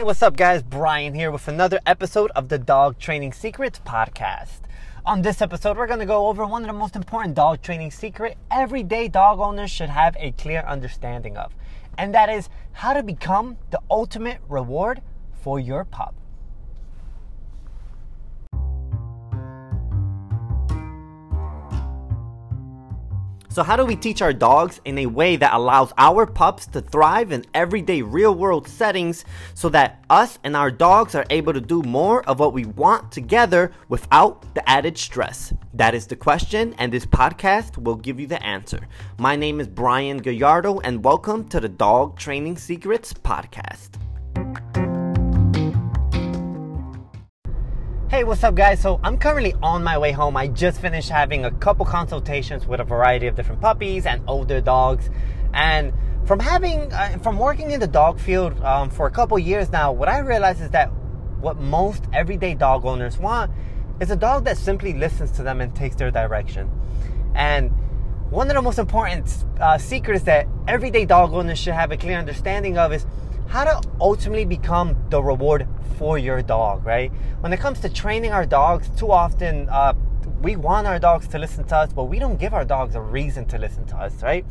Hey, what's up, guys? Brian here with another episode of the Dog Training Secrets podcast. On this episode, we're going to go over one of the most important dog training secret everyday dog owners should have a clear understanding of, and that is how to become the ultimate reward for your pup. So, how do we teach our dogs in a way that allows our pups to thrive in everyday real world settings so that us and our dogs are able to do more of what we want together without the added stress? That is the question, and this podcast will give you the answer. My name is Brian Gallardo, and welcome to the Dog Training Secrets Podcast. Hey, what's up, guys? So, I'm currently on my way home. I just finished having a couple consultations with a variety of different puppies and older dogs. And from having, uh, from working in the dog field um, for a couple years now, what I realized is that what most everyday dog owners want is a dog that simply listens to them and takes their direction. And one of the most important uh, secrets that everyday dog owners should have a clear understanding of is how to ultimately become the reward for your dog, right? When it comes to training our dogs, too often uh, we want our dogs to listen to us, but we don't give our dogs a reason to listen to us, right?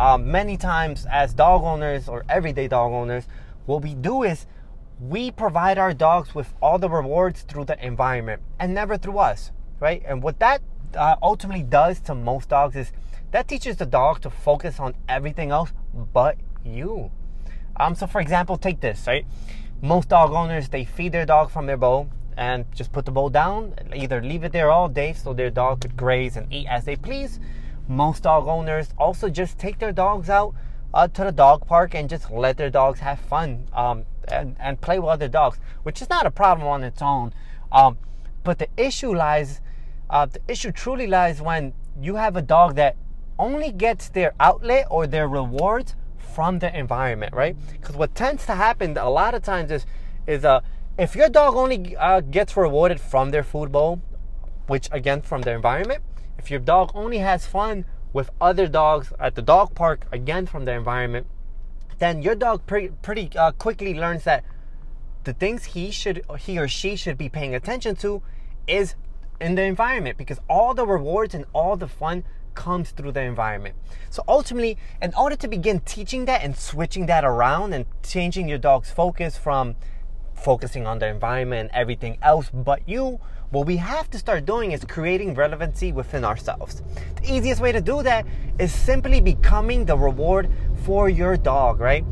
Um, many times, as dog owners or everyday dog owners, what we do is we provide our dogs with all the rewards through the environment and never through us, right? And what that uh, ultimately does to most dogs is that teaches the dog to focus on everything else but you. Um, so for example, take this, right? Most dog owners, they feed their dog from their bowl and just put the bowl down, either leave it there all day so their dog could graze and eat as they please. Most dog owners also just take their dogs out uh, to the dog park and just let their dogs have fun um, and, and play with other dogs, which is not a problem on its own. Um, but the issue lies, uh, the issue truly lies when you have a dog that only gets their outlet or their rewards from the environment, right? Because what tends to happen a lot of times is, is uh, if your dog only uh, gets rewarded from their food bowl, which again from their environment, if your dog only has fun with other dogs at the dog park, again from their environment, then your dog pretty, pretty uh, quickly learns that the things he should he or she should be paying attention to is in the environment because all the rewards and all the fun comes through the environment. So ultimately, in order to begin teaching that and switching that around and changing your dog's focus from focusing on the environment and everything else but you, what we have to start doing is creating relevancy within ourselves. The easiest way to do that is simply becoming the reward for your dog, right?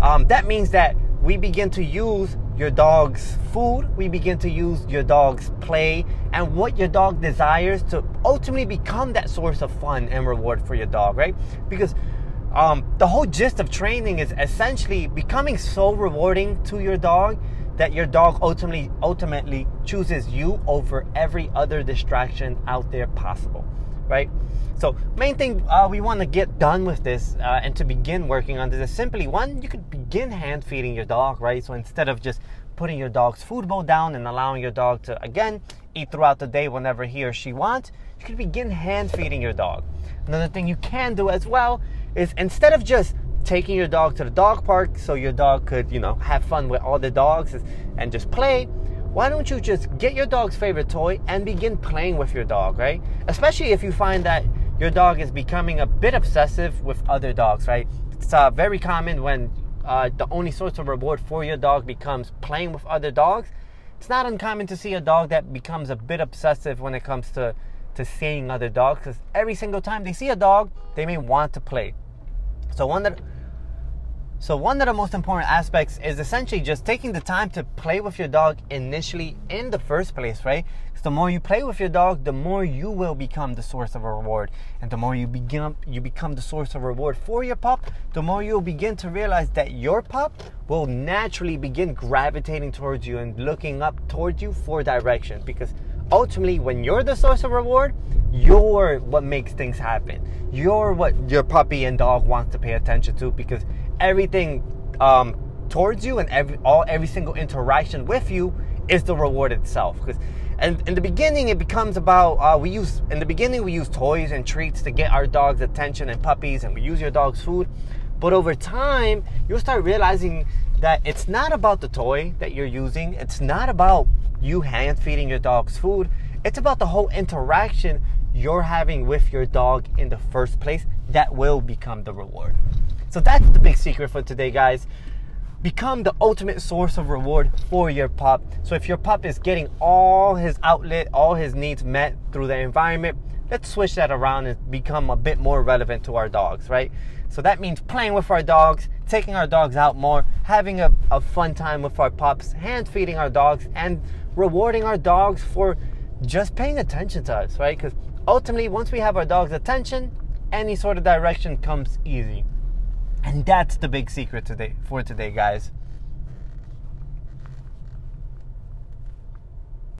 Um, that means that we begin to use your dog's food, we begin to use your dog's play, and what your dog desires to ultimately become that source of fun and reward for your dog, right? Because um, the whole gist of training is essentially becoming so rewarding to your dog that your dog ultimately ultimately chooses you over every other distraction out there possible, right? So main thing uh, we want to get done with this uh, and to begin working on this is simply one, you could begin hand feeding your dog, right? So instead of just putting your dog's food bowl down and allowing your dog to again eat throughout the day whenever he or she wants, you can begin hand feeding your dog. Another thing you can do as well is instead of just taking your dog to the dog park so your dog could, you know, have fun with all the dogs and just play, why don't you just get your dog's favorite toy and begin playing with your dog, right? Especially if you find that your dog is becoming a bit obsessive with other dogs, right? It's uh, very common when uh, the only source of reward for your dog becomes playing with other dogs. It's not uncommon to see a dog that becomes a bit obsessive when it comes to, to seeing other dogs because every single time they see a dog, they may want to play. So one that so one of the most important aspects is essentially just taking the time to play with your dog initially in the first place, right? Because the more you play with your dog, the more you will become the source of a reward. And the more you begin you become the source of reward for your pup, the more you'll begin to realize that your pup will naturally begin gravitating towards you and looking up towards you for direction because ultimately when you're the source of reward you're what makes things happen you're what your puppy and dog wants to pay attention to because everything um, towards you and every all every single interaction with you is the reward itself. Because and in the beginning it becomes about uh, we use in the beginning we use toys and treats to get our dog's attention and puppies and we use your dog's food. But over time you'll start realizing that it's not about the toy that you're using, it's not about you hand feeding your dog's food, it's about the whole interaction you're having with your dog in the first place that will become the reward. So that's the big secret for today, guys. Become the ultimate source of reward for your pup. So if your pup is getting all his outlet, all his needs met through the environment, let's switch that around and become a bit more relevant to our dogs, right? So that means playing with our dogs, taking our dogs out more, having a, a fun time with our pups, hand feeding our dogs, and rewarding our dogs for just paying attention to us, right? Because ultimately, once we have our dog's attention, any sort of direction comes easy. And that's the big secret today for today, guys.